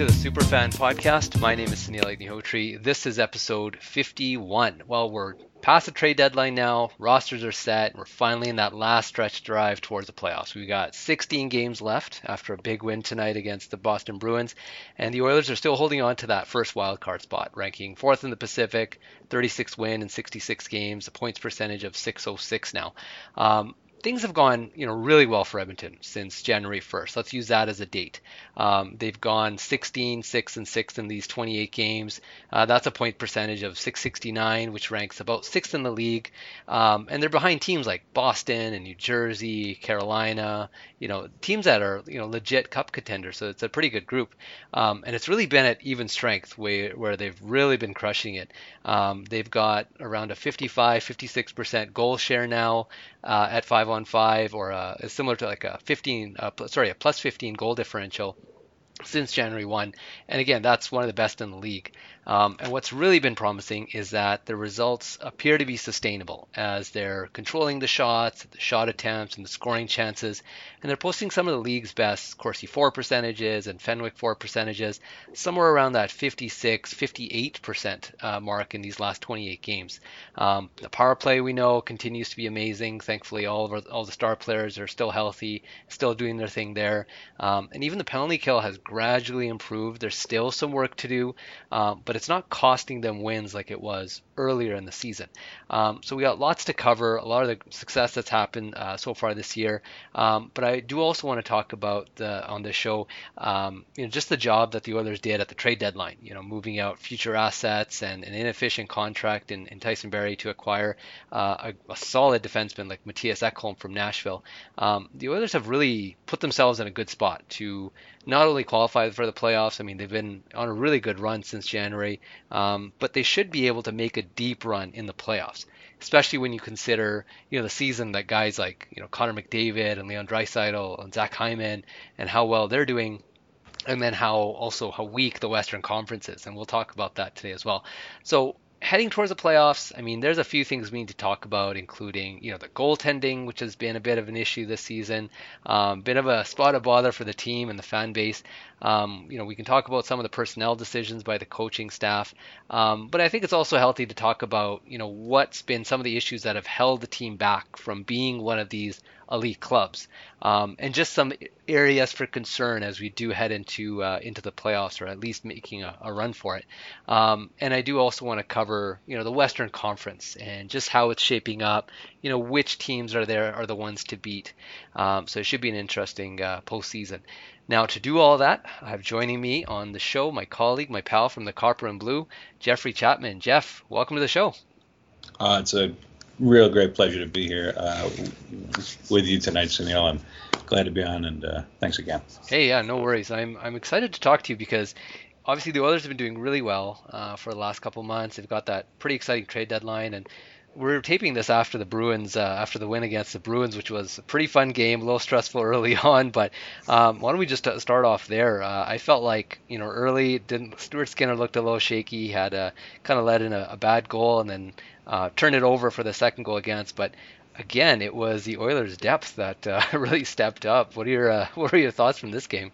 to the Superfan podcast. My name is Sunil Agnihotri. This is episode 51. Well, we're past the trade deadline now. Rosters are set. We're finally in that last stretch drive towards the playoffs. We've got 16 games left after a big win tonight against the Boston Bruins, and the Oilers are still holding on to that first wild card spot, ranking fourth in the Pacific, 36 win in 66 games, a points percentage of 606 now. Um, things have gone, you know, really well for Edmonton since January 1st. Let's use that as a date. Um, they've gone 16, 6, and 6 in these 28 games. Uh, that's a point percentage of 669, which ranks about sixth in the league. Um, and they're behind teams like Boston and New Jersey, Carolina, you know, teams that are, you know, legit cup contenders. So it's a pretty good group. Um, and it's really been at even strength where, where they've really been crushing it. Um, they've got around a 55, 56% goal share now uh, at five on five, or uh, similar to like a 15, uh, sorry, a plus 15 goal differential since January 1. And again, that's one of the best in the league. Um, and what's really been promising is that the results appear to be sustainable as they're controlling the shots, the shot attempts, and the scoring chances. And they're posting some of the league's best Corsi for percentages and Fenwick for percentages, somewhere around that 56, 58% uh, mark in these last 28 games. Um, the power play we know continues to be amazing. Thankfully, all of our, all the star players are still healthy, still doing their thing there. Um, and even the penalty kill has gradually improved. There's still some work to do, um, but it's not costing them wins like it was earlier in the season. Um, so we got lots to cover, a lot of the success that's happened uh, so far this year. Um, but I do also want to talk about the, on this show, um, you know, just the job that the Oilers did at the trade deadline. You know, moving out future assets and an inefficient contract in, in Tyson Barrie to acquire uh, a, a, solid defenseman like Matthias Ekholm from Nashville. Um, the Oilers have really put themselves in a good spot to not only qualify for the playoffs. I mean, they've been on a really good run since January, um, but they should be able to make a deep run in the playoffs, especially when you consider, you know, the season that guys like, you know, Connor McDavid and Leon Draisaitl and Zach Hyman and how well they're doing and then how also how weak the Western Conference is, and we'll talk about that today as well. So heading towards the playoffs, I mean, there's a few things we need to talk about, including you know the goaltending, which has been a bit of an issue this season, um, bit of a spot of bother for the team and the fan base. Um, you know, we can talk about some of the personnel decisions by the coaching staff, um, but I think it's also healthy to talk about you know what's been some of the issues that have held the team back from being one of these elite clubs, um, and just some areas for concern as we do head into uh, into the playoffs, or at least making a, a run for it. Um, and I do also want to cover, you know, the Western Conference and just how it's shaping up. You know, which teams are there are the ones to beat. Um, so it should be an interesting uh, postseason. Now, to do all that, I have joining me on the show my colleague, my pal from the Copper and Blue, Jeffrey Chapman. Jeff, welcome to the show. Uh, it's a real great pleasure to be here uh, with you tonight, Sunil. I'm glad to be on, and uh, thanks again. Hey, yeah, no worries. I'm I'm excited to talk to you because obviously the Oilers have been doing really well uh, for the last couple months. They've got that pretty exciting trade deadline, and we're taping this after the Bruins, uh, after the win against the Bruins, which was a pretty fun game, a little stressful early on. But um, why don't we just uh, start off there? Uh, I felt like you know early, didn't Stuart Skinner looked a little shaky, had a kind of let in a, a bad goal, and then uh, turned it over for the second goal against. But again, it was the Oilers' depth that uh, really stepped up. What are your uh, what are your thoughts from this game?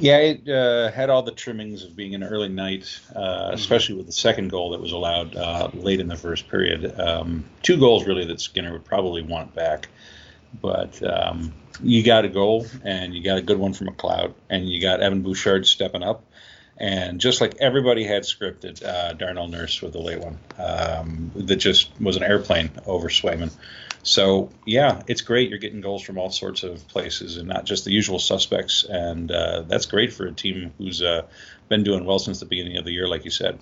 Yeah, it uh, had all the trimmings of being an early night, uh, mm-hmm. especially with the second goal that was allowed uh, late in the first period. Um, two goals really that Skinner would probably want back, but um, you got a goal and you got a good one from McLeod, and you got Evan Bouchard stepping up. And just like everybody had scripted, uh, Darnell Nurse with the late one um, that just was an airplane over Swayman. So yeah, it's great. You're getting goals from all sorts of places and not just the usual suspects, and uh, that's great for a team who's uh, been doing well since the beginning of the year, like you said.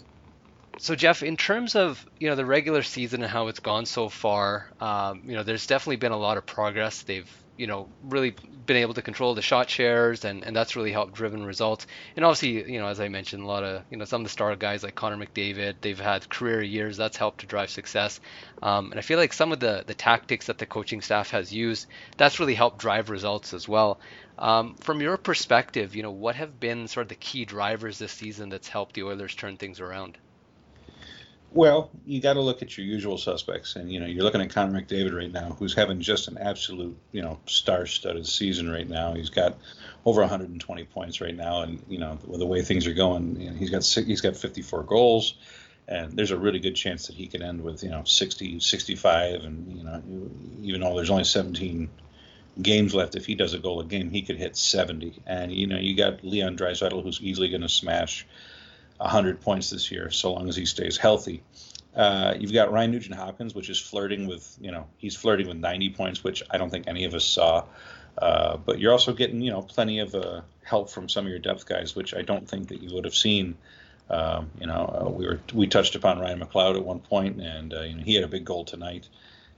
So Jeff, in terms of you know the regular season and how it's gone so far, um, you know there's definitely been a lot of progress. They've you know really been able to control the shot shares and, and that's really helped driven results. And obviously you know as i mentioned a lot of you know some of the star guys like connor mcdavid they've had career years that's helped to drive success. Um, and i feel like some of the the tactics that the coaching staff has used that's really helped drive results as well. Um, from your perspective you know what have been sort of the key drivers this season that's helped the oilers turn things around Well, you got to look at your usual suspects, and you know you're looking at Connor McDavid right now, who's having just an absolute you know star-studded season right now. He's got over 120 points right now, and you know with the way things are going, you know, he's got he's got 54 goals, and there's a really good chance that he could end with you know 60, 65, and you know even though there's only 17 games left, if he does a goal a game, he could hit 70. And you know you got Leon Draisaitl, who's easily going to smash 100 points this year, so long as he stays healthy. Uh, you've got Ryan Nugent Hopkins, which is flirting with, you know, he's flirting with 90 points, which I don't think any of us saw. Uh, but you're also getting, you know, plenty of uh, help from some of your depth guys, which I don't think that you would have seen. Um, you know, uh, we were we touched upon Ryan McLeod at one point, and uh, you know he had a big goal tonight.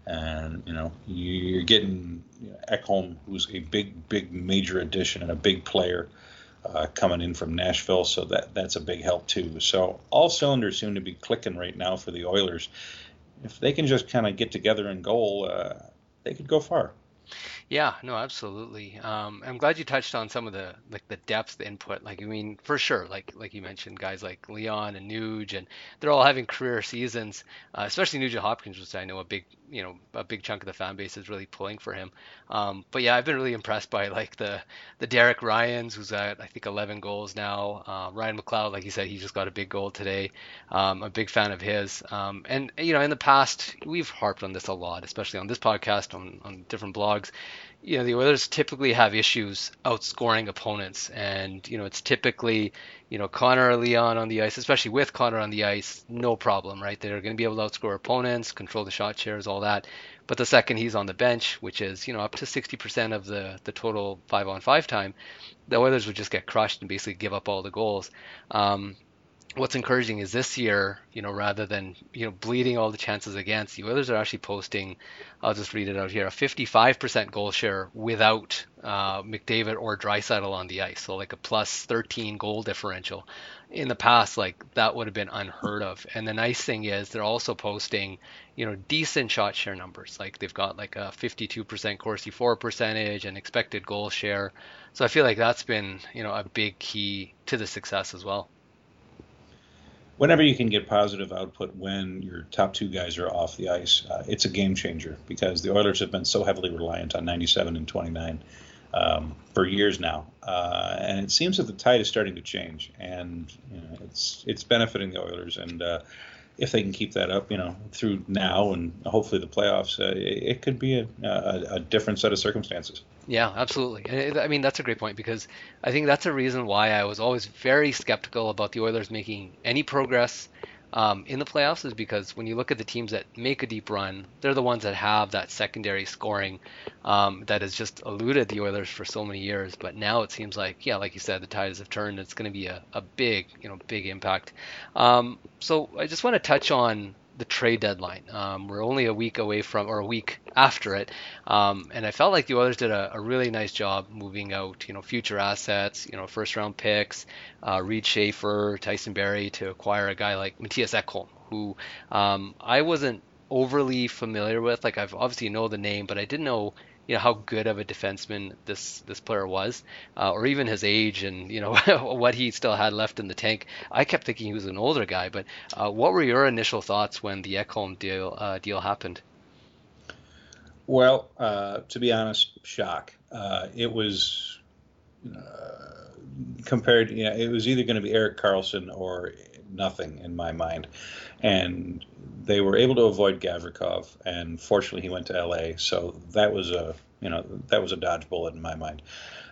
And you know you're getting you know, Ekholm, who's a big, big, major addition and a big player uh, coming in from Nashville, so that that's a big help too. So all cylinders seem to be clicking right now for the Oilers. If they can just kind of get together and goal, uh, they could go far. Yeah, no, absolutely. Um, I'm glad you touched on some of the like the depth, the input. Like, I mean, for sure, like like you mentioned, guys like Leon and Nuge, and they're all having career seasons. Uh, especially Nugent Hopkins, which I know a big, you know, a big chunk of the fan base is really pulling for him. Um, but yeah, I've been really impressed by like the the Derek Ryans, who's at I think 11 goals now. Uh, Ryan McLeod, like you said, he just got a big goal today. Um, a big fan of his. Um, and you know, in the past, we've harped on this a lot, especially on this podcast, on on different blogs you know the Oilers typically have issues outscoring opponents, and you know it's typically you know Connor or Leon on the ice, especially with Connor on the ice, no problem, right? They're going to be able to outscore opponents, control the shot shares, all that. But the second he's on the bench, which is you know up to 60% of the the total five on five time, the Oilers would just get crushed and basically give up all the goals. Um, what's encouraging is this year, you know, rather than you know bleeding all the chances against, the Oilers are actually posting. I'll just read it out here: a 55% goal share without uh, McDavid or Draisaitl on the ice, so like a plus 13 goal differential. In the past, like that would have been unheard of. And the nice thing is they're also posting, you know, decent shot share numbers. Like they've got like a 52% Corsi for percentage and expected goal share. So I feel like that's been, you know, a big key to the success as well whenever you can get positive output when your top two guys are off the ice, uh, it's a game changer because the Oilers have been so heavily reliant on 97 and 29 um, for years now, uh, and it seems that the tide is starting to change, and you know, it's it's benefiting the Oilers, and uh, if they can keep that up, you know, through now and hopefully the playoffs, uh, it, could be a, a, a, different set of circumstances. Yeah, absolutely. I mean, that's a great point because I think that's a reason why I was always very skeptical about the Oilers making any progress um, in the playoffs is because when you look at the teams that make a deep run, they're the ones that have that secondary scoring um, that has just eluded the Oilers for so many years. But now it seems like, yeah, like you said, the tides have turned. It's going to be a, a big, you know, big impact. Um, so I just want to touch on the trade deadline. Um, we're only a week away from, or a week after it, um, and I felt like the Oilers did a, a, really nice job moving out, you know, future assets, you know, first round picks, uh, Reid Schaefer, Tyson Barrie to acquire a guy like Matthias Ekholm, who um, I wasn't overly familiar with. Like I've obviously know the name, but I didn't know you know how good of a defenseman this this player was, uh, or even his age and you know what he still had left in the tank. I kept thinking he was an older guy, but uh, what were your initial thoughts when the Ekholm deal uh, deal happened? Well, uh, to be honest, shock. Uh, it was uh, compared. You know, it was either going to be Erik Karlsson or nothing in my mind, and they were able to avoid Gavrikov, and fortunately he went to L.A. So that was a you know that was a dodge bullet in my mind.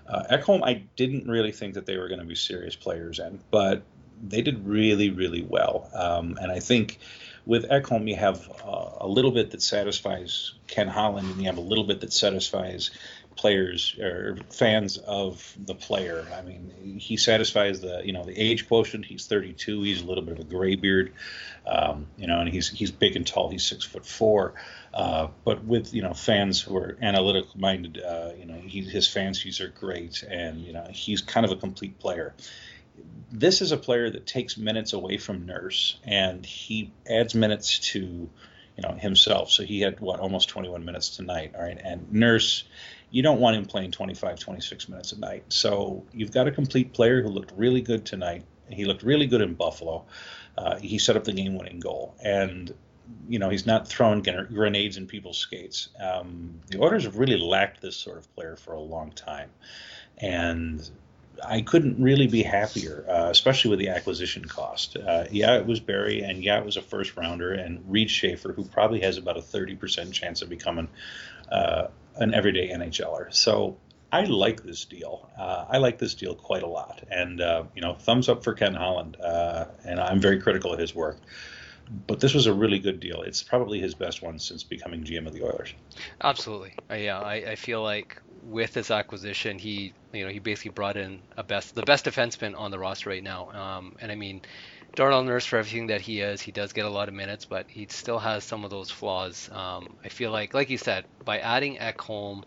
Uh, Ekholm, I didn't really think that they were going to be serious players in, but they did really really well, um, and I think with Ekholm you have uh, a little bit that satisfies Ken Holland, and you have a little bit that satisfies players or fans of the player. I mean, he satisfies the you know the age quotient. He's 32. He's a little bit of a gray beard, um, you know, and he's he's big and tall. He's six foot four. Uh, but with you know fans who are analytical minded, uh, you know, he, his fancies are great, and you know he's kind of a complete player. This is a player that takes minutes away from Nurse, and he adds minutes to you know himself. So he had what almost 21 minutes tonight. All right, and Nurse you don't want him playing 25, 26 minutes a night. So you've got a complete player who looked really good tonight, He looked really good in Buffalo. Uh, he set up the game-winning goal, and you know he's not throwing grenades in people's skates. Um, the Oilers have really lacked this sort of player for a long time, and I couldn't really be happier, uh, especially with the acquisition cost. Uh, yeah, it was Barrie, and yeah, it was a first rounder, and Reid Schaefer, who probably has about a 30% chance of becoming uh, an everyday NHLer. So I like this deal. Uh, I like this deal quite a lot, and uh, you know, thumbs up for Ken Holland. Uh, and I'm very critical of his work but this was a really good deal. It's probably his best one since becoming GM of the Oilers. Absolutely, yeah. I, I feel like with this acquisition, he you know he basically brought in a best the best defenseman on the roster right now. Um, and I mean, Darnell Nurse for everything that he is, he does get a lot of minutes, but he still has some of those flaws. Um, I feel like, like you said, by adding Ekholm,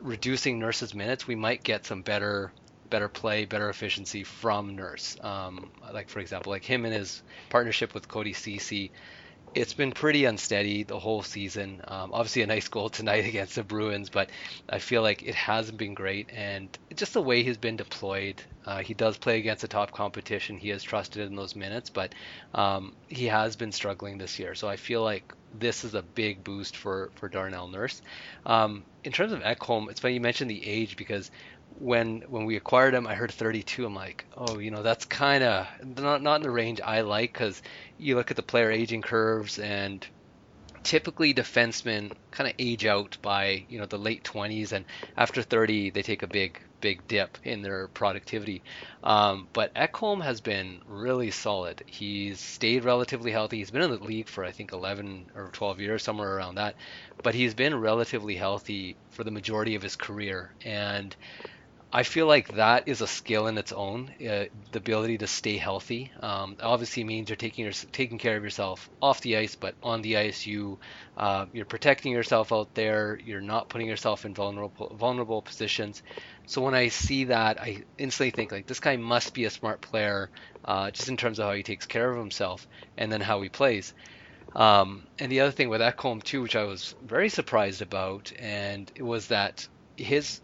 reducing Nurse's minutes, we might get some better better play, better efficiency from Nurse. Um, like for example, like him and his partnership with Cody Ceci, it's been pretty unsteady the whole season. Um, obviously, a nice goal tonight against the Bruins, but I feel like it hasn't been great. And just the way he's been deployed, uh, he does play against the top competition. He is trusted in those minutes, but um, he has been struggling this year. So I feel like this is a big boost for for Darnell Nurse. Um, in terms of Ekholm, it's funny you mentioned the age because when when we acquired him, I heard 32. I'm like, oh, you know, that's kind of not not in the range I like because you look at the player aging curves and typically defensemen kind of age out by you know the late 20s and after 30 they take a big big dip in their productivity. Um, but Ekholm has been really solid. He's stayed relatively healthy. He's been in the league for I think 11 or 12 years somewhere around that. But he's been relatively healthy for the majority of his career. And I feel like that is a skill in its own. Uh, the ability to stay healthy um, obviously means you're taking your, taking care of yourself off the ice, but on the ice you uh, you're protecting yourself out there. You're not putting yourself in vulnerable vulnerable positions. So when I see that, I instantly think like this guy must be a smart player, uh, just in terms of how he takes care of himself and then how he plays. Um, and the other thing with Ekholm too, which I was very surprised about, and it was that his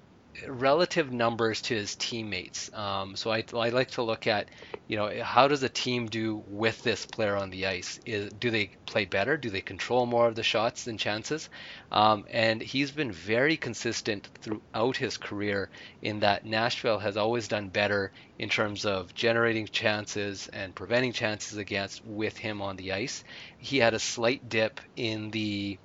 relative numbers to his teammates. Um, so I, I like to look at, you know, how does a team do with this player on the ice? Is, do they play better? Do they control more of the shots and chances? Um, and he's been very consistent throughout his career in that Nashville has always done better in terms of generating chances and preventing chances against with him on the ice. He had a slight dip in the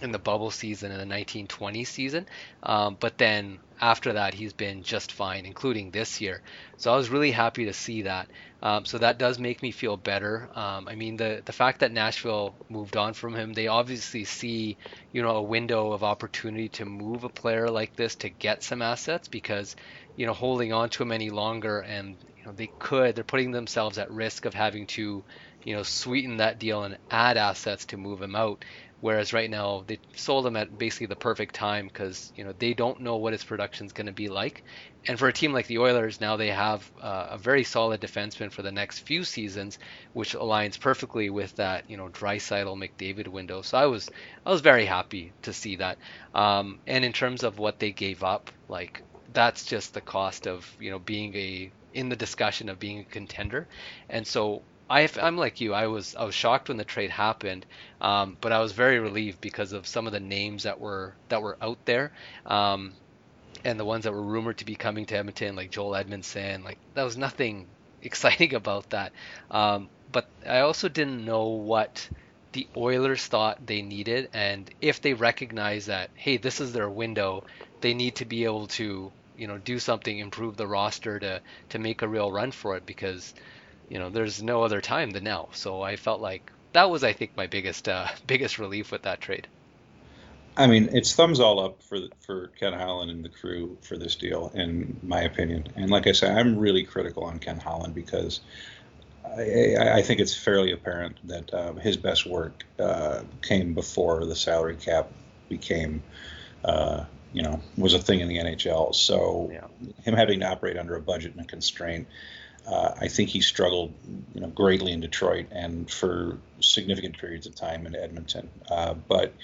in the bubble season in the 1920 season. Um, but then after that, he's been just fine, including this year. So I was really happy to see that. Um, so that does make me feel better. Um, I mean, the the fact that Nashville moved on from him, they obviously see, you know, a window of opportunity to move a player like this to get some assets because, you know, holding on to him any longer and you know they could they're putting themselves at risk of having to you know sweeten that deal and add assets to move him out Whereas right now they sold him at basically the perfect time because you know they don't know what his production is going to be like, and for a team like the Oilers now they have uh, a very solid defenseman for the next few seasons, which aligns perfectly with that you know Draisaitl McDavid window. So I was I was very happy to see that. Um, and in terms of what they gave up, like that's just the cost of you know being a in the discussion of being a contender, and so I, am like you. I was I was shocked when the trade happened, um, but I was very relieved because of some of the names that were that were out there, um, and the ones that were rumored to be coming to Edmonton, like Joel Edmundson. Like that was nothing exciting about that. Um, but I also didn't know what the Oilers thought they needed, and if they recognize that, hey, this is their window, they need to be able to, you know, do something, improve the roster to to make a real run for it because you know, there's no other time than now. So I felt like that was, I think, my biggest uh, biggest relief with that trade. I mean, it's thumbs all up for for Ken Holland and the crew for this deal, in my opinion. And like I said, I'm really critical on Ken Holland because I, I think it's fairly apparent that uh, his best work uh, came before the salary cap became, uh, you know, was a thing in the NHL. So yeah. him having to operate under a budget and a constraint uh, I think he struggled, you know, greatly in Detroit and for significant periods of time in Edmonton. Uh, but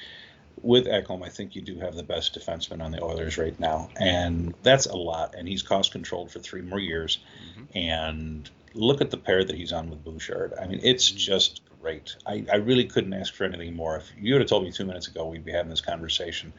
with Ekholm, I think you do have the best defenseman on the Oilers right now, and that's a lot. And he's cost controlled for three more years, mm-hmm. and look at the pair that he's on with Bouchard. I mean, it's mm-hmm. just great. I, I really couldn't ask for anything more. If you would have told me two minutes ago we'd be having this conversation,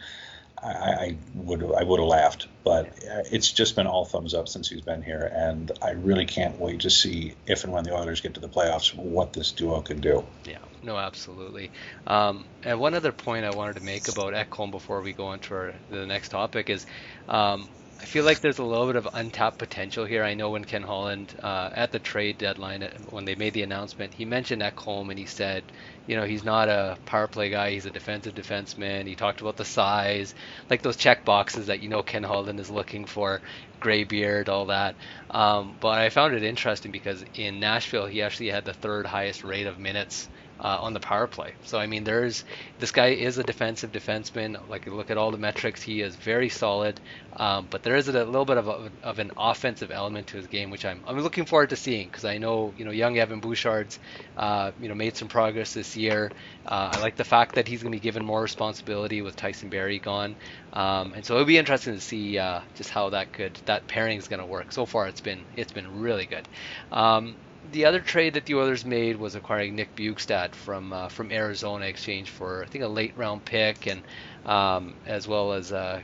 I, I would I would have laughed. But it's just been all thumbs up since he's been here, and I really can't wait to see if and when the Oilers get to the playoffs what this duo can do. Yeah, no, absolutely. Um, and one other point I wanted to make about Ekholm before we go into our, the next topic is. Um, I feel like there's a little bit of untapped potential here. I know when Ken Holland uh, at the trade deadline, uh, when they made the announcement, he mentioned Ekholm and he said, you know, he's not a power play guy. He's a defensive defenseman. He talked about the size, like those check boxes that you know Ken Holland is looking for, gray beard, all that. Um, but I found it interesting because in Nashville, he actually had the third highest rate of minutes uh, on the power play. So I mean, there's this guy is a defensive defenseman. Like look at all the metrics, he is very solid. Um, but there is a little bit of, a, of an offensive element to his game, which I'm I'm looking forward to seeing because I know you know young Evan Bouchard's uh, you know made some progress this year. Uh, I like the fact that he's going to be given more responsibility with Tyson Barrie gone, um, and so it'll be interesting to see uh, just how that could that pairing is going to work. So far, it's been it's been really good. Um, the other trade that the Oilers made was acquiring Nick Bjugstad from uh, from Arizona exchange for I think a late round pick and um, as well as uh,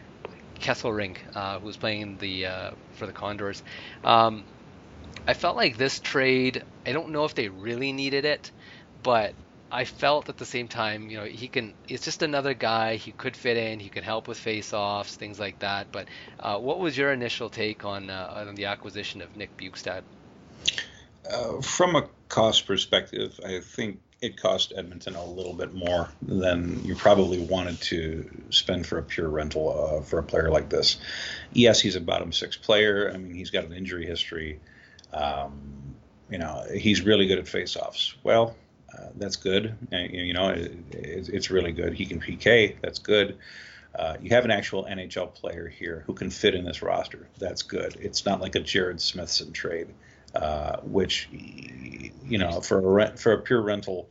Kesselring uh, who was playing the uh, for the Condors. Um, I felt like this trade. I don't know if they really needed it, but I felt at the same time, you know, he can. It's just another guy. He could fit in. He could help with face-offs, things like that. But uh, what was your initial take on uh, on the acquisition of Nick Bjugstad? Uh, from a cost perspective, I think it cost Edmonton a little bit more than you probably wanted to spend for a pure rental uh, for a player like this. Yes, he's a bottom six player. I mean, he's got an injury history. Um, you know, he's really good at faceoffs. Well, uh, that's good. Uh, you know, it, it's really good. He can PK. That's good. Uh, you have an actual NHL player here who can fit in this roster. That's good. It's not like a Jared Smithson trade uh, which you know for a rent, for a pure rental,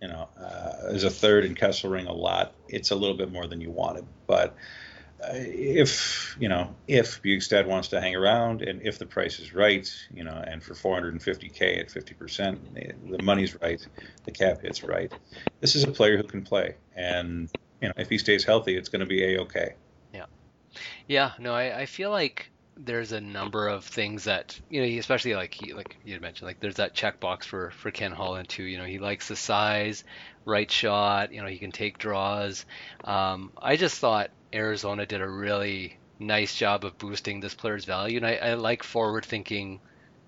you know, uh, a third in Kesselring a lot, it's a little bit more than you wanted. But uh, if you know if Bjugstad wants to hang around and if the price is right, you know, and for 450k at 50%, the money's right, the cap hit's right. This is a player who can play, and you know if he stays healthy, it's going to be a okay. Yeah, yeah. No, I, I feel like there's a number of things that you know, especially like he like you mentioned, like there's that checkbox for for Ken Holland too. You know, he likes the size, right shot. You know, he can take draws. Um, I just thought Arizona did a really nice job of boosting this player's value, and I, I like forward thinking,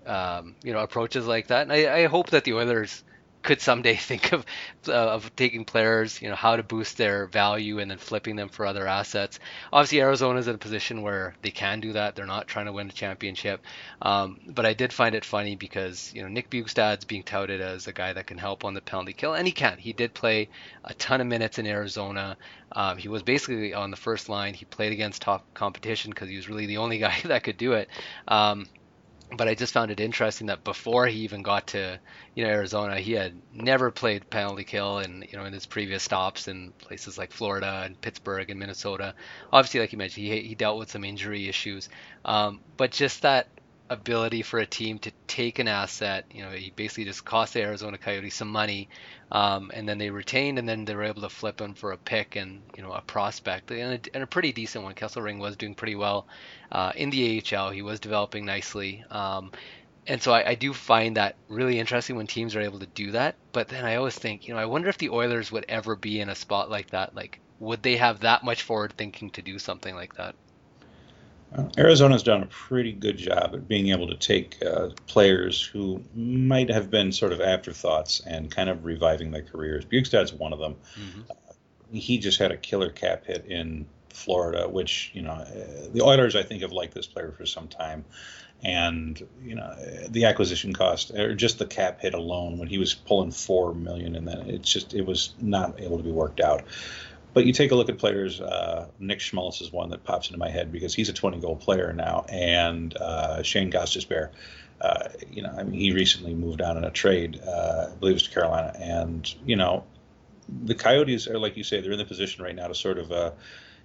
um, you know, approaches like that. And I, I hope that the Oilers could someday think of uh, of taking players, you know, how to boost their value and then flipping them for other assets. Obviously, Arizona's in a position where they can do that. They're not trying to win a championship. Um, but I did find it funny because you know Nick Bjugstad's being touted as a guy that can help on the penalty kill, and he can. He did play a ton of minutes in Arizona. Um, he was basically on the first line. He played against top competition because he was really the only guy that could do it. Um, but I just found it interesting that before he even got to you know Arizona, he had never played penalty kill, and you know in his previous stops in places like Florida and Pittsburgh and Minnesota. Obviously, like you mentioned, he he dealt with some injury issues, um, but just that ability for a team to take an asset. You know, he basically just cost the Arizona Coyotes some money, um, and then they retained, and then they were able to flip him for a pick and you know a prospect and a, and a pretty decent one. Kesselring was doing pretty well uh, in the AHL. He was developing nicely. Um, and so I, I, do find that really interesting when teams are able to do that. But then I always think, you know, I wonder if the Oilers would ever be in a spot like that. Like, would they have that much forward thinking to do something like that? Arizona's done a pretty good job at being able to take uh, players who might have been sort of afterthoughts and kind of reviving their careers. Bjugstad's one of them. Mm-hmm. Uh, he just had a killer cap hit in Florida, which you know uh, the Oilers I think have liked this player for some time, and you know the acquisition cost or just the cap hit alone when he was pulling four million and then it's just it was not able to be worked out. But you take a look at players. Uh, Nick Schmaltz is one that pops into my head because he's a 20 goal player now, and uh, Shane Gostisbehere. Uh, you know, I mean, he recently moved on in a trade, uh, I believe it was to Carolina, and you know, the Coyotes are like you say, they're in the position right now to sort of uh,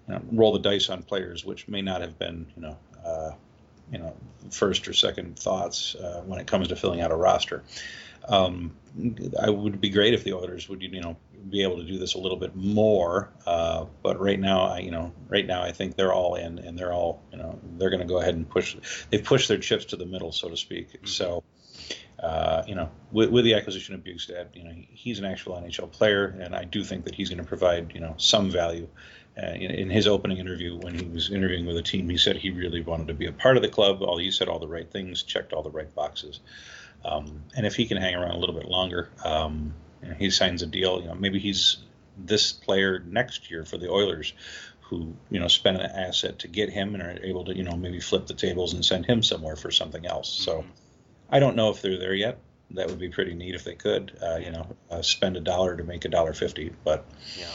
you know, roll the dice on players, which may not have been, you know, uh, you know first or second thoughts when it comes to filling out a roster. Um, I would be great if the Oilers would you know be able to do this a little bit more. Uh, but right now, I, you know, right now I think they're all in, and they're all, you know, they're going to go ahead and push. They've pushed their chips to the middle, so to speak. Mm-hmm. So, uh, you know, with, with, the acquisition of Bjugstad, you know, he's an actual NHL player, and I do think that he's going to provide, you know, some value. Uh, in, in, his opening interview, when he was interviewing with a team, he said he really wanted to be a part of the club. All he said all the right things, checked all the right boxes. Um, and if he can hang around a little bit longer, um, know, he signs a deal. You know, maybe he's this player next year for the Oilers, who you know spend an asset to get him and are able to you know maybe flip the tables and send him somewhere for something else. So mm-hmm. I don't know if they're there yet. That would be pretty neat if they could. Uh, you know, uh, spend a dollar to make a dollar fifty, but. Yeah.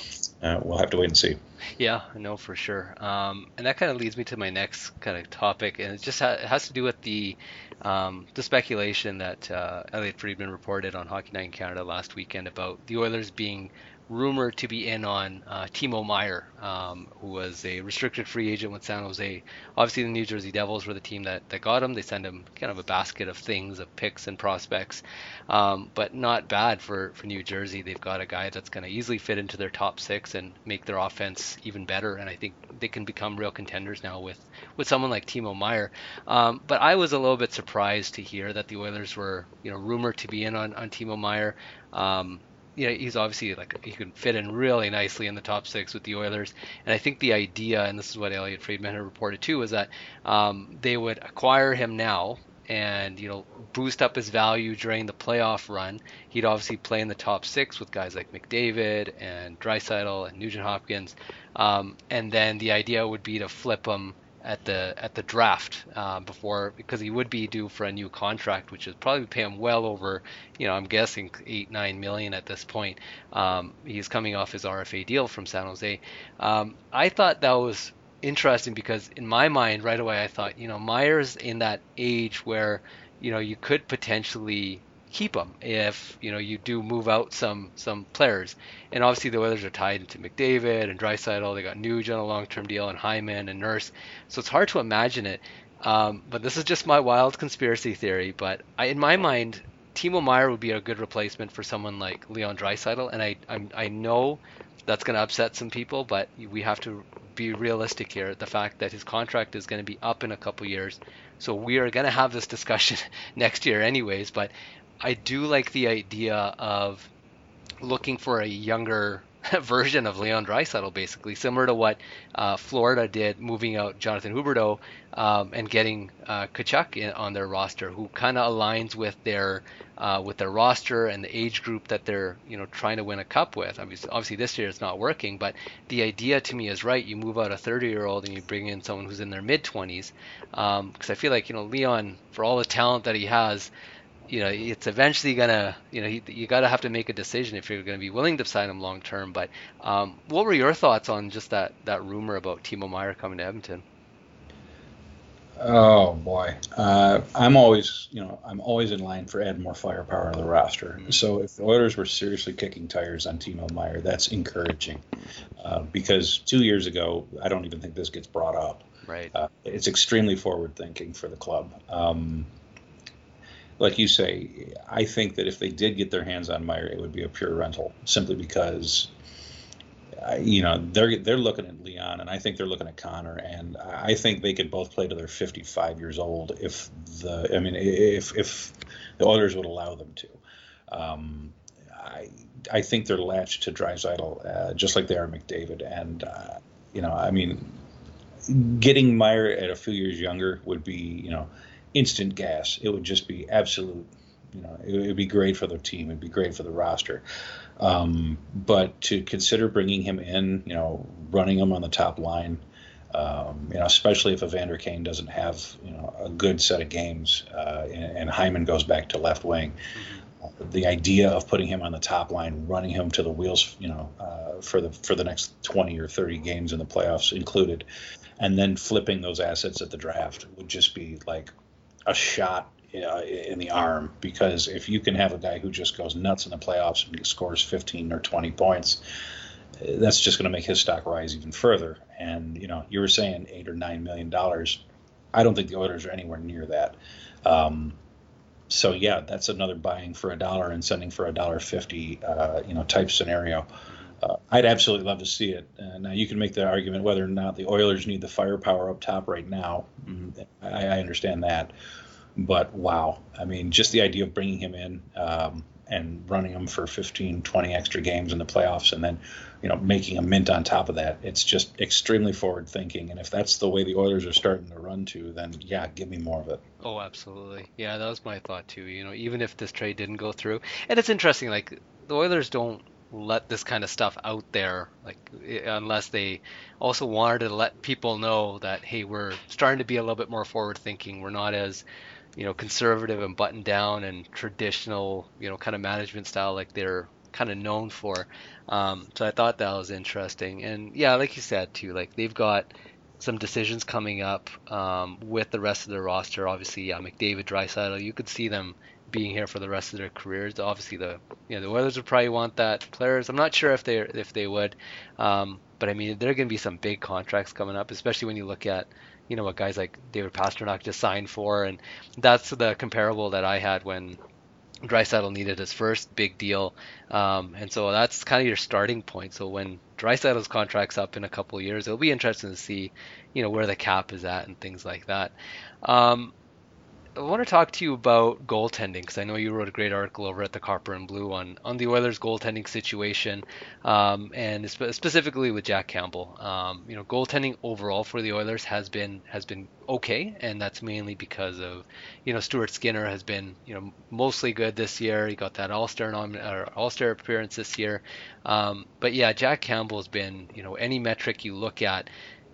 Uh, we'll have to wait and see. Yeah, no, for sure. Um, and that kind of leads me to my next kind of topic, and it just ha- it has to do with the um, the speculation that uh, Elliotte Friedman reported on Hockey Night in Canada last weekend about the Oilers being rumored to be in on uh, Timo Meier, um, who was a restricted free agent with San Jose. Obviously, the New Jersey Devils were the team that, that got him. They sent him kind of a basket of things, of picks and prospects, um, but not bad for, for New Jersey. They've got a guy that's going to easily fit into their top six and make their offense even better. And I think they can become real contenders now with, with someone like Timo Meier. Um, but I was a little bit surprised to hear that the Oilers were, you know, rumored to be in on, on Timo Meier. Um, you know, he's obviously like he can fit in really nicely in the top six with the Oilers. And I think the idea, and this is what Elliotte Friedman had reported too, is that um, they would acquire him now and you know boost up his value during the playoff run. He'd obviously play in the top six with guys like McDavid and Draisaitl and Nugent Hopkins, um, and then the idea would be to flip him at the at the draft uh, before because he would be due for a new contract, which would probably pay him well over, you know, I'm guessing eight nine million at this point. Um, he's coming off his RFA deal from San Jose. Um, I thought that was interesting because in my mind right away I thought, you know, Meier's in that age where, you know, you could potentially keep them if you know you do move out some some players. And obviously the Oilers are tied into McDavid and Draisaitl. They got Nugent on a long-term deal and Hyman and Nurse. So it's hard to imagine it. Um, but this is just my wild conspiracy theory. But I, in my mind, Timo Meier would be a good replacement for someone like Leon Draisaitl. And I I'm, I know that's going to upset some people, but we have to be realistic here. The fact that his contract is going to be up in a couple years. So we are going to have this discussion next year, anyways. But I do like the idea of looking for a younger version of Leon Draisaitl, basically similar to what uh, Florida did, moving out Jonathan Huberdeau um, and getting uh, Tkachuk in, on their roster, who kind of aligns with their uh, with their roster and the age group that they're you know trying to win a cup with. Obviously, obviously this year it's not working, but the idea to me is right. You move out a 30 year old and you bring in someone who's in their mid 20s, because um, I feel like you know Leon, for all the talent that he has you know, it's eventually gonna, you know, you, you got to have to make a decision if you're going to be willing to sign him long term. But um, what were your thoughts on just that that rumor about Timo Meier coming to Edmonton? Oh boy, uh, I'm always, you know, I'm always in line for add more firepower to the roster. Mm-hmm. So if the Oilers were seriously kicking tires on Timo Meier that's encouraging, uh, because two years ago, I don't even think this gets brought up. Right. Uh, it's extremely forward thinking for the club. Um, like you say, I think that if they did get their hands on Meier, it would be a pure rental, simply because, you know, they're they're looking at Leon, and I think they're looking at Connor, and I think they could both play to their 55 years old if the, I mean, if if the Oilers would allow them to. Um, I I think they're latched to Draisaitl, uh, just like they are McDavid, and uh, you know, I mean, getting Meier at a few years younger would be, you know instant gas. It would just be absolute. You know, it would be great for the team. It'd be great for the roster. Um, but to consider bringing him in, you know, running him on the top line, um, you know, especially if Evander Kane doesn't have, you know, a good set of games, uh, and, and, Hyman goes back to left wing. Mm-hmm. The idea of putting him on the top line, running him to the wheels, you know, uh, for the for the next 20 or 30 games in the playoffs included, and then flipping those assets at the draft would just be like a shot uh, in the arm because if you can have a guy who just goes nuts in the playoffs and scores 15 or 20 points, that's just going to make his stock rise even further. And you know, you were saying eight or nine million dollars. I don't think the Oilers are anywhere near that. Um, so yeah, that's another buying for a dollar and sending for a dollar fifty, uh, you know, type scenario. Uh, I'd absolutely love to see it. Uh, now you can make the argument whether or not the Oilers need the firepower up top right now. Mm-hmm. I, I, understand that, but wow, I mean, just the idea of bringing him in um, and running him for 15, 20 extra games in the playoffs, and then you know making a mint on top of that, it's just extremely forward thinking. And if that's the way the Oilers are starting to run to, then yeah, give me more of it. Oh, absolutely. Yeah, that was my thought too. You know, even if this trade didn't go through, and it's interesting, like the Oilers don't let this kind of stuff out there like unless they also wanted to let people know that hey we're starting to be a little bit more forward thinking we're not as you know conservative and buttoned down and traditional you know kind of management style like they're kind of known for. Um, so i thought that was interesting. And yeah like you said too like they've got some decisions coming up um, with the rest of the roster. Obviously yeah mcdavid draisaitl you could see them being here for the rest of their careers. Obviously, the you know the Oilers would probably want that. Players, I'm not sure if they if they would, um, but I mean there are going to be some big contracts coming up, especially when you look at you know what guys like David Pastrnak just signed for, and that's the comparable that I had when Draisaitl needed his first big deal, um, and so that's kind of your starting point. So when Draisaitl's contract's up in a couple of years, it'll be interesting to see, you know, where the cap is at and things like that. Um, I want to talk to you about goaltending because I know you wrote a great article over at the Copper and Blue on on the Oilers' goaltending situation, um, and spe- specifically with Jack Campbell. Um, you know, goaltending overall for the Oilers has been has been okay, and that's mainly because of you know Stuart Skinner has been you know mostly good this year. He got that All Star nom- All Star appearance this year, um, but yeah, Jack Campbell has been you know any metric you look at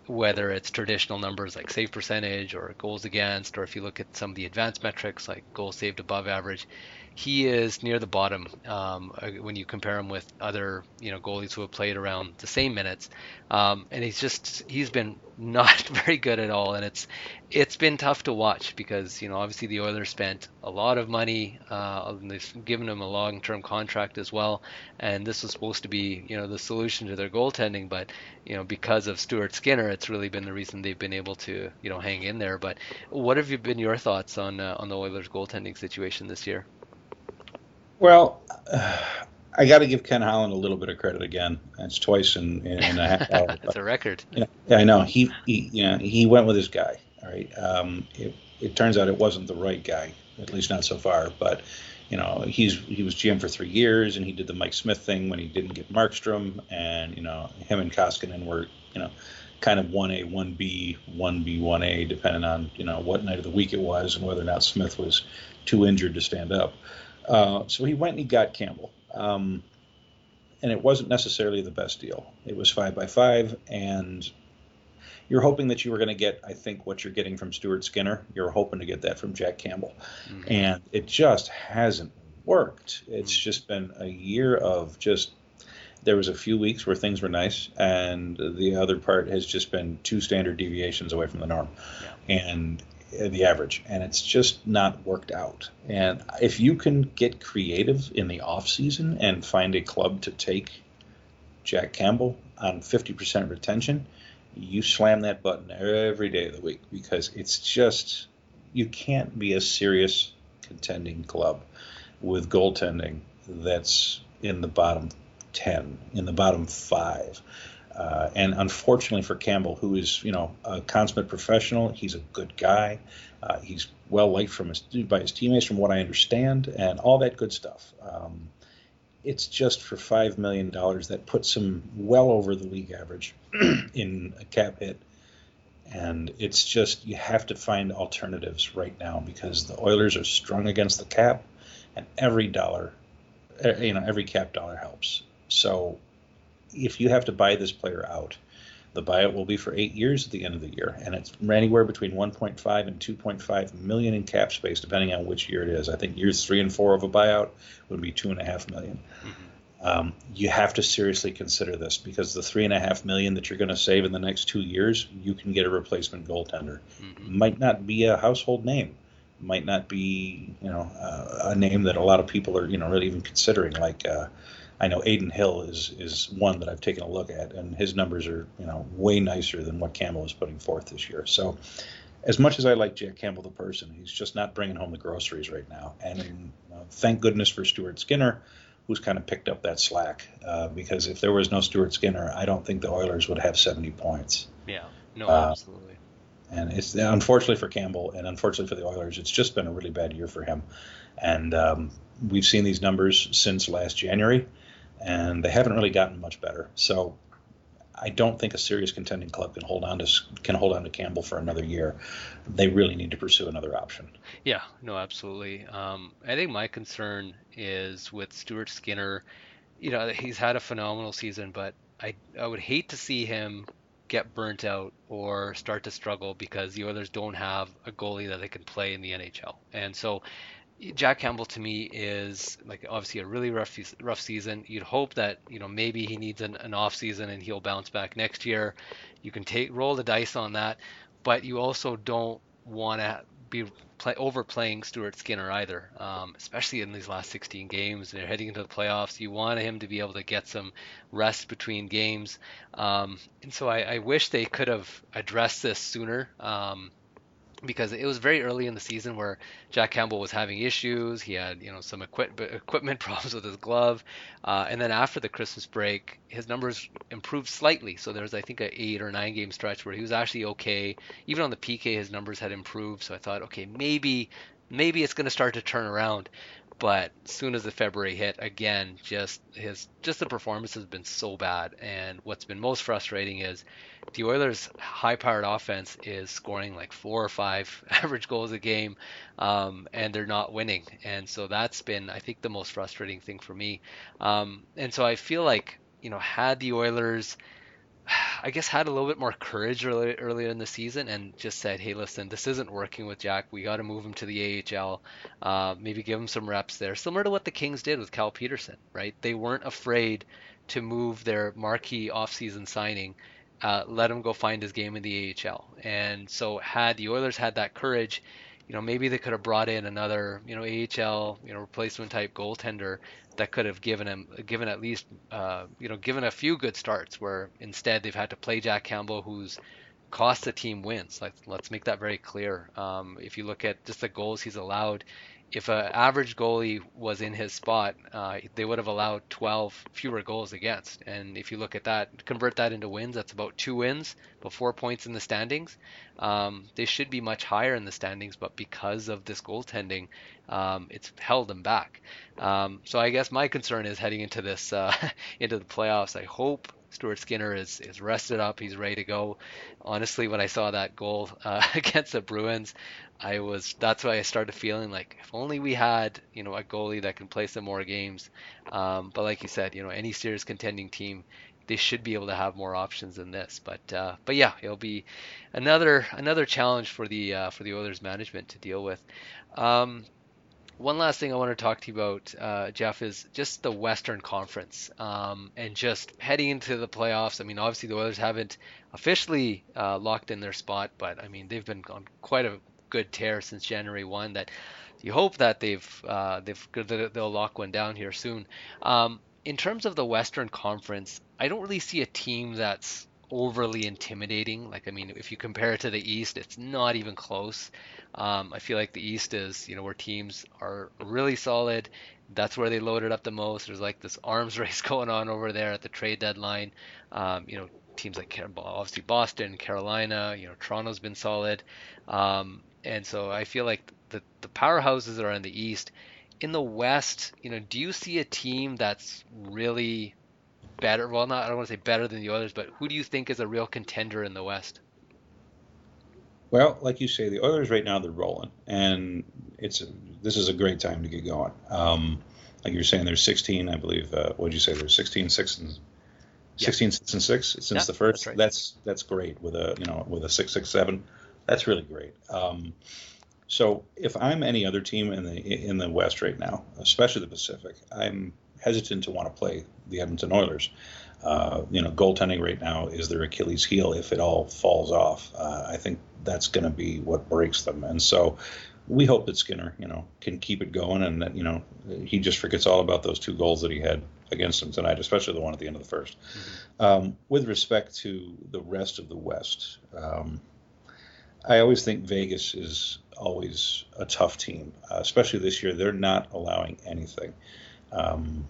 whether it's traditional numbers like save percentage or goals against, or if you look at some of the advanced metrics like goals saved above average, he is near the bottom um, uh, when you compare him with other you know goalies who have played around the same minutes. Um, and he's just he's been not very good at all, and it's it's been tough to watch because you know obviously the Oilers spent a lot of money, uh, they've given him a long-term contract as well, and this was supposed to be you know the solution to their goaltending, but you know because of Stuart Skinner, it's really been the reason they've been able to you know hang in there. But what have you been your thoughts on uh, on the Oilers goaltending situation this year? Well, uh, I got to give Ken Holland a little bit of credit again. It's twice in, in, in a half hour. That's a record. Yeah, yeah, I know. He, he, you know, he went with his guy. All right. Um, it, it turns out it wasn't the right guy, at least not so far. But you know, he's he was GM for three years, and he did the Mike Smith thing when he didn't get Markstrom, and you know, him and Koskinen were, you know, kind of one A, one B, one B, one A, depending on you know what night of the week it was and whether or not Smith was too injured to stand up. Uh, so he went and he got Campbell. Um, and it wasn't necessarily the best deal. It was five by five, and you're hoping that you were going to get, I think, what you're getting from Stuart Skinner. You're hoping to get that from Jack Campbell, mm-hmm. and it just hasn't worked. It's mm-hmm. just been a year of just. There was a few weeks where things were nice, and the other part has just been two standard deviations away from the norm, yeah. and Uh, the average, and it's just not worked out. And if you can get creative in the off season and find a club to take Jack Campbell on 50% retention, you slam that button every day of the week because it's just you can't be a serious contending club with goaltending that's in the bottom 10, in the bottom 5. Uh, and unfortunately for Campbell, who is you know a consummate professional, he's a good guy. Uh, he's well liked from his by his teammates, from what I understand, and all that good stuff. Um, it's just for five million dollars that puts him well over the league average in a cap hit, and it's just you have to find alternatives right now because the Oilers are strung against the cap, and every dollar, you know, every cap dollar helps. So if you have to buy this player out, the buyout will be for eight years at the end of the year, and it's anywhere between 1.5 and 2.5 million in cap space, depending on which year it is. I think years three and four of a buyout would be two and a half million. Mm-hmm. Um, you have to seriously consider this because the three and a half million that you're going to save in the next two years, you can get a replacement goaltender. Mm-hmm. Might not be a household name, might not be you know uh, a name that a lot of people are you know really even considering, like. Uh, I know Adin Hill is is one that I've taken a look at, and his numbers are you know way nicer than what Campbell is putting forth this year. So as much as I like Jack Campbell the person, he's just not bringing home the groceries right now. And thank goodness for Stuart Skinner, who's kind of picked up that slack. Uh, because if there was no Stuart Skinner, I don't think the Oilers would have 70 points. Yeah, no, uh, absolutely. And it's unfortunately for Campbell and unfortunately for the Oilers, it's just been a really bad year for him. And um, we've seen these numbers since last January, and they haven't really gotten much better. So I don't think a serious contending club can hold on to can hold on to Campbell for another year. They really need to pursue another option. Yeah, no, absolutely. Um, I think my concern is with Stuart Skinner. You know, he's had a phenomenal season, but I I would hate to see him get burnt out or start to struggle because the Oilers don't have a goalie that they can play in the NHL. And so Jack Campbell to me is like obviously a really rough rough season. You'd hope that you know maybe he needs an, an off season and he'll bounce back next year. You can take roll the dice on that, but you also don't want to be play, overplaying Stuart Skinner either, um, especially in these last 16 games. They're heading into the playoffs. You want him to be able to get some rest between games, um, and so I, I, wish they could have addressed this sooner. Um, because it was very early in the season where Jack Campbell was having issues. He had, you know, some equip- equipment problems with his glove, uh, and then after the Christmas break, his numbers improved slightly. So there was, I think, a eight or nine game stretch where he was actually okay. Even on the PK, his numbers had improved. So I thought, okay, maybe, maybe it's going to start to turn around but as soon as the February hit, again, just his just the performance has been so bad. And what's been most frustrating is the Oilers' high-powered offense is scoring like four or five average goals a game, um, and they're not winning. And so that's been, I think, the most frustrating thing for me. Um, and so I feel like you know, had the Oilers I guess had a little bit more courage early, earlier in the season and just said, hey, listen, this isn't working with Jack. We got to move him to the AHL. Uh, maybe give him some reps there, similar to what the Kings did with Cal Petersen, right? They weren't afraid to move their marquee offseason signing, uh, let him go find his game in the AHL. And so had the Oilers had that courage, you know, maybe they could have brought in another, you know, AHL, you know, replacement type goaltender that could have given him, given at least, uh, you know, given a few good starts. Where instead they've had to play Jack Campbell, who's cost the team wins. Like, let's make that very clear. Um, if you look at just the goals he's allowed, if an average goalie was in his spot, uh, they would have allowed 12 fewer goals against. And if you look at that, convert that into wins, that's about two wins, but four points in the standings. Um, they should be much higher in the standings, but because of this goaltending, um, it's held them back. Um, so I guess my concern is heading into this uh, into the playoffs. I hope Stuart Skinner is is rested up. He's ready to go. Honestly, when I saw that goal uh, against the Bruins, I was that's why I started feeling like if only we had you know a goalie that can play some more games. Um, but like you said, you know any serious contending team, they should be able to have more options than this. But uh, but yeah, it'll be another another challenge for the uh, for the Oilers management to deal with. Um, one last thing I want to talk to you about, uh, Jeff, is just the Western Conference um, and just heading into the playoffs. I mean, obviously the Oilers haven't officially uh, locked in their spot, but I mean they've been on quite a good tear since January one. That you hope that they've uh, they've they'll lock one down here soon. Um, in terms of the Western Conference, I don't really see a team that's overly intimidating. Like, I mean, if you compare it to the East, it's not even close. Um, I feel like the East is, you know, where teams are really solid. That's where they loaded up the most. There's like this arms race going on over there at the trade deadline. Um, you know, teams like obviously Boston, Carolina. You know, Toronto's been solid, um, and so I feel like the the powerhouses are in the East. In the West, you know, do you see a team that's really better? Well, not I don't want to say better than the others, but who do you think is a real contender in the West? Well, like you say, the Oilers right now they're rolling, and it's a, this is a great time to get going. Um, like you were saying, there's 16, I believe. Uh, what did you say? There's 16, six and 16, yeah. six and six since yeah, the first. That's, right. that's, that's great with a you know with a six six seven. That's really great. Um, so if I'm any other team in the in the West right now, especially the Pacific, I'm hesitant to want to play the Edmonton Oilers uh, you know, goaltending right now is their Achilles heel if it all falls off. Uh, I think that's going to be what breaks them. And so we hope that Skinner, you know, can keep it going and that, you know, he just forgets all about those two goals that he had against them tonight, especially the one at the end of the 1st mm-hmm. um, with respect to the rest of the West, um, I always think Vegas is always a tough team, uh, especially this year. They're not allowing anything. Um,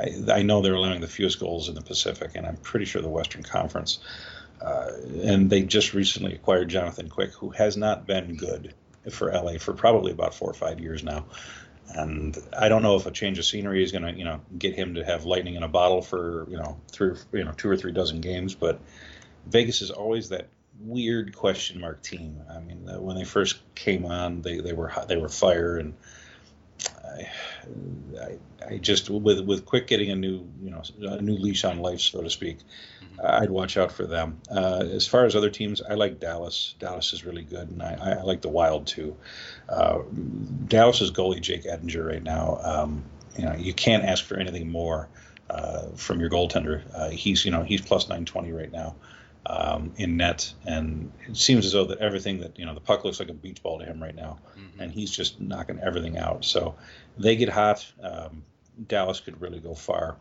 I, I, know they're allowing the fewest goals in the Pacific, and I'm pretty sure the Western Conference. Uh, and they just recently acquired Jonathan Quick, who has not been good for LA for probably about four or five years now. And I don't know if a change of scenery is going to, you know, get him to have lightning in a bottle for, you know, three, you know, two or three dozen games. But Vegas is always that weird question mark team. I mean, when they first came on, they, they were they were fire, and I, I, just with with Quick getting a new you know a new leash on life, so to speak. Mm-hmm. I'd watch out for them. Uh, as far as other teams, I like Dallas. Dallas is really good, and I, I like the Wild too. Uh, Dallas's goalie Jake Oettinger right now. Um, you know, you can't ask for anything more uh, from your goaltender. Uh, he's you know he's plus 920 right now um, in net, and it seems as though that everything that you know the puck looks like a beach ball to him right now, mm-hmm. and he's just knocking everything out. So they get hot. Um, Dallas could really go far.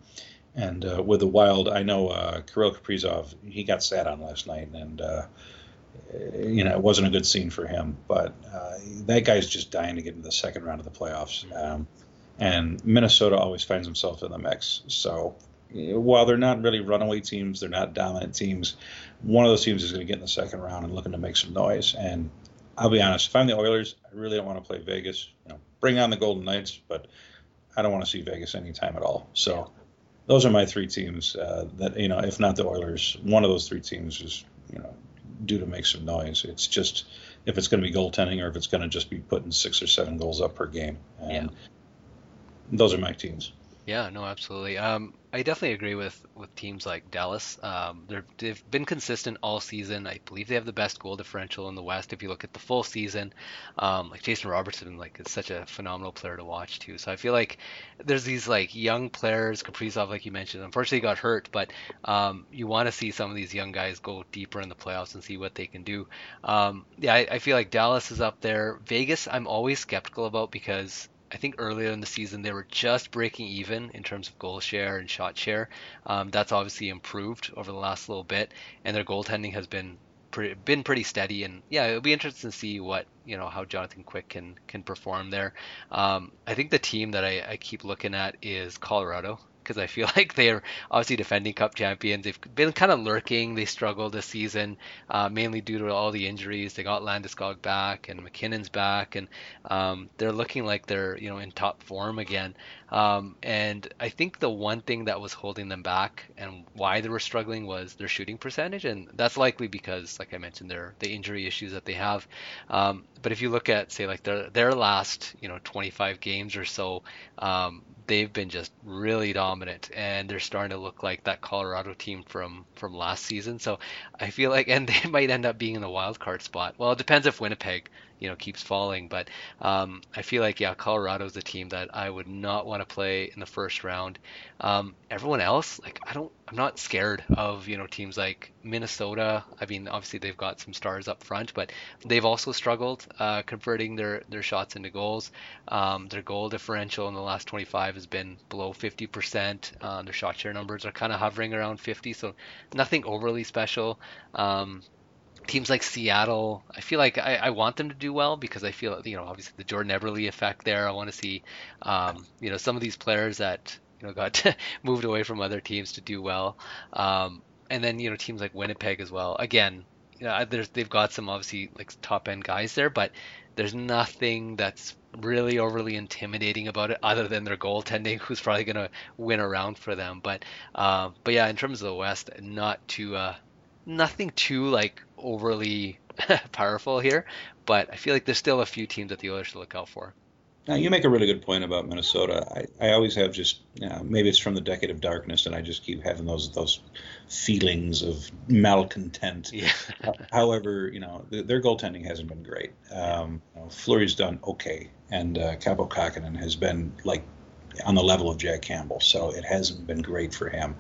And uh, with the Wild, I know uh, Kirill Kaprizov, he got sat on last night, and uh, you know it wasn't a good scene for him. But uh, that guy's just dying to get into the second round of the playoffs. Mm-hmm. Um, and Minnesota always finds himself in the mix. So while they're not really runaway teams, they're not dominant teams. One of those teams is going to get in the second round and looking to make some noise. And I'll be honest, if I'm the Oilers, I really don't want to play Vegas. You know, bring on the Golden Knights, but I don't want to see Vegas anytime at all. So those are my three teams uh, that you know, if not the Oilers, one of those three teams is you know due to make some noise. It's just if it's going to be goaltending or if it's going to just be putting six or seven goals up per game. And yeah. those are my teams. Yeah, no, absolutely. Um, I definitely agree with with teams like Dallas. Um, they've been consistent all season. I believe they have the best goal differential in the West. If you look at the full season, um, like Jason Robertson, like is such a phenomenal player to watch too. So I feel like there's these like young players, Kaprizov, like you mentioned. Unfortunately, got hurt, but um, you want to see some of these young guys go deeper in the playoffs and see what they can do. Um, yeah, I, I feel like Dallas is up there. Vegas, I'm always skeptical about because I think earlier in the season they were just breaking even in terms of goal share and shot share. Um, that's obviously improved over the last little bit, and their goaltending has been pretty, been pretty steady. And yeah, it'll be interesting to see what you know how Jonathan Quick can can perform there. Um, I think the team that I, I keep looking at is Colorado because I feel like they're obviously defending Cup champions. They've been kind of lurking. They struggled this season, uh, mainly due to all the injuries. They got Landeskog back and MacKinnon's back, and um, they're looking like they're you know in top form again. Um, and I think the one thing that was holding them back and why they were struggling was their shooting percentage, and that's likely because, like I mentioned, their the injury issues that they have. Um, but if you look at say like their their last you know 25 games or so, um, they've been just really dominant and they're starting to look like that Colorado team from from last season. So I feel like and they might end up being in the wild card spot. Well, it depends if Winnipeg you know keeps falling. But um, I feel like yeah, Colorado's a team that I would not want to play in the first round. Um, everyone else, like I don't, I'm not scared of you know teams like Minnesota. I mean, obviously they've got some stars up front, but they've also struggled uh, converting their their shots into goals. Um, their goal differential in the last 25 has been below 50%. Uh, their shot share numbers are kind of hovering around 50, so nothing overly special. Um, teams like Seattle, I feel like I, I, want them to do well because I feel you know obviously the Jordan Eberle effect there. I want to see um, you know some of these players that you know got moved away from other teams to do well, um, and then you know teams like Winnipeg as well. Again, you know, they've got some obviously like top end guys there, but there's nothing that's really overly intimidating about it other than their goaltending, who's probably going to win around for them. But uh, but yeah, in terms of the West, not too uh, nothing too like overly powerful here, but I feel like there's still a few teams that the Oilers should look out for. Now you make a really good point about Minnesota. I, I always have just you know, maybe it's from the decade of darkness, and I just keep having those those feelings of malcontent. Yeah. However, you know their, their, goaltending hasn't been great. Um, you know, Fleury's done okay, and uh, Kaapo Kähkönen has been like on the level of Jack Campbell, so it hasn't been great for him.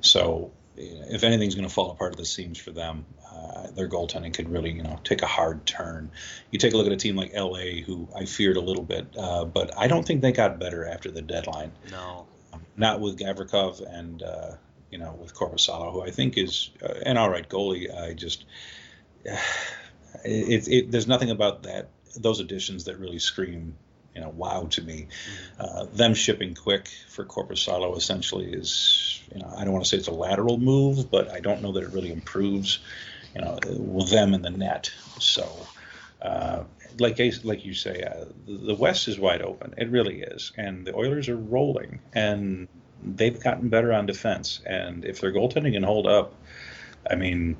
So if anything's going to fall apart at the seams for them, uh, their goaltending could really, you know, take a hard turn. You take a look at a team like LA, who I feared a little bit, uh, but I don't think they got better after the deadline. No, um, not with Gavrikov and uh, you know with Korpisalo, who I think is uh, an all right goalie. I just it, it, there's nothing about that those additions that really scream you know wow to me. Uh, them shipping Quick for Korpisalo essentially is you know I don't want to say it's a lateral move, but I don't know that it really improves you know with them in the net. So. Uh, like like you say, uh, the West is wide open. It really is, and the Oilers are rolling, and they've gotten better on defense. And if their goaltending can hold up, I mean,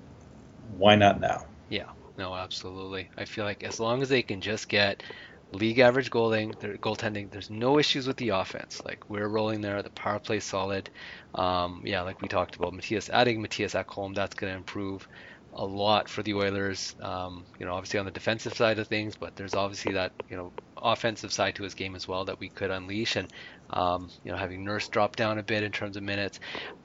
why not now? Yeah, no, absolutely. I feel like as long as they can just get league average goaling, their goaltending, there's no issues with the offense. Like we're rolling there, the power play solid. Um, yeah, like we talked about, Mattias adding Mattias Ekholm, that's going to improve a lot for the Oilers. Um, you know, obviously on the defensive side of things, but there's obviously that you know offensive side to his game as well that we could unleash, and um, you know having Nurse drop down a bit in terms of minutes,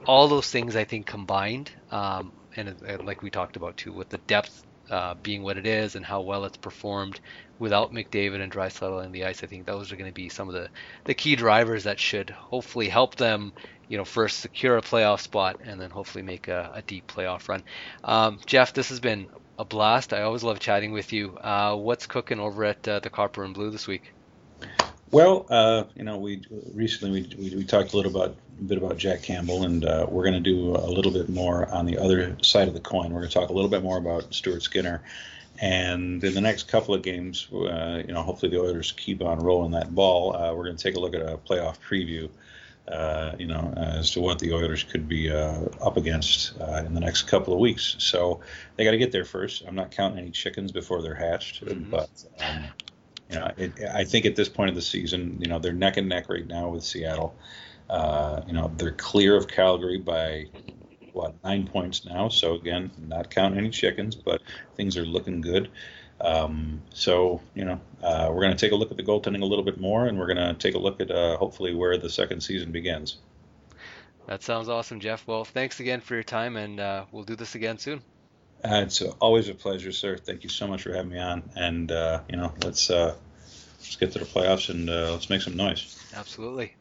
all those things I think combined, um, and uh, like we talked about too, with the depth uh, being what it is and how well it's performed without McDavid and Draisaitl in the ice, I think those are going to be some of the, the key drivers that should hopefully help them, you know, first secure a playoff spot and then hopefully make a, a deep playoff run. Um, Jeff, this has been a blast. I always love chatting with you. Uh, what's cooking over at uh, the Copper and Blue this week? Well, uh, you know, we recently we, we, we, talked a little about a bit about Jack Campbell, and uh, we're going to do a little bit more on the other side of the coin. We're going to talk a little bit more about Stuart Skinner, and in the next couple of games, uh, you know, hopefully the Oilers keep on rolling that ball. Uh, we're going to take a look at a playoff preview. Uh, you know, as to what the Oilers could be uh, up against in the next couple of weeks. So they got to get there first. I'm not counting any chickens before they're hatched, mm-hmm. but um, you know, it, I think at this point of the season, you know, they're neck and neck right now with Seattle. Uh, you know, they're clear of Calgary by what nine points now. So again, not counting any chickens, but things are looking good. Um, so you know, uh, we're going to take a look at the goaltending a little bit more, and we're going to take a look at uh, hopefully where the second season begins. That sounds awesome, Jeff. Well, thanks again for your time, and uh, we'll do this again soon. Uh, it's always a pleasure, sir. Thank you so much for having me on. And uh, you know, let's uh, let's get to the playoffs and uh, let's make some noise. Absolutely.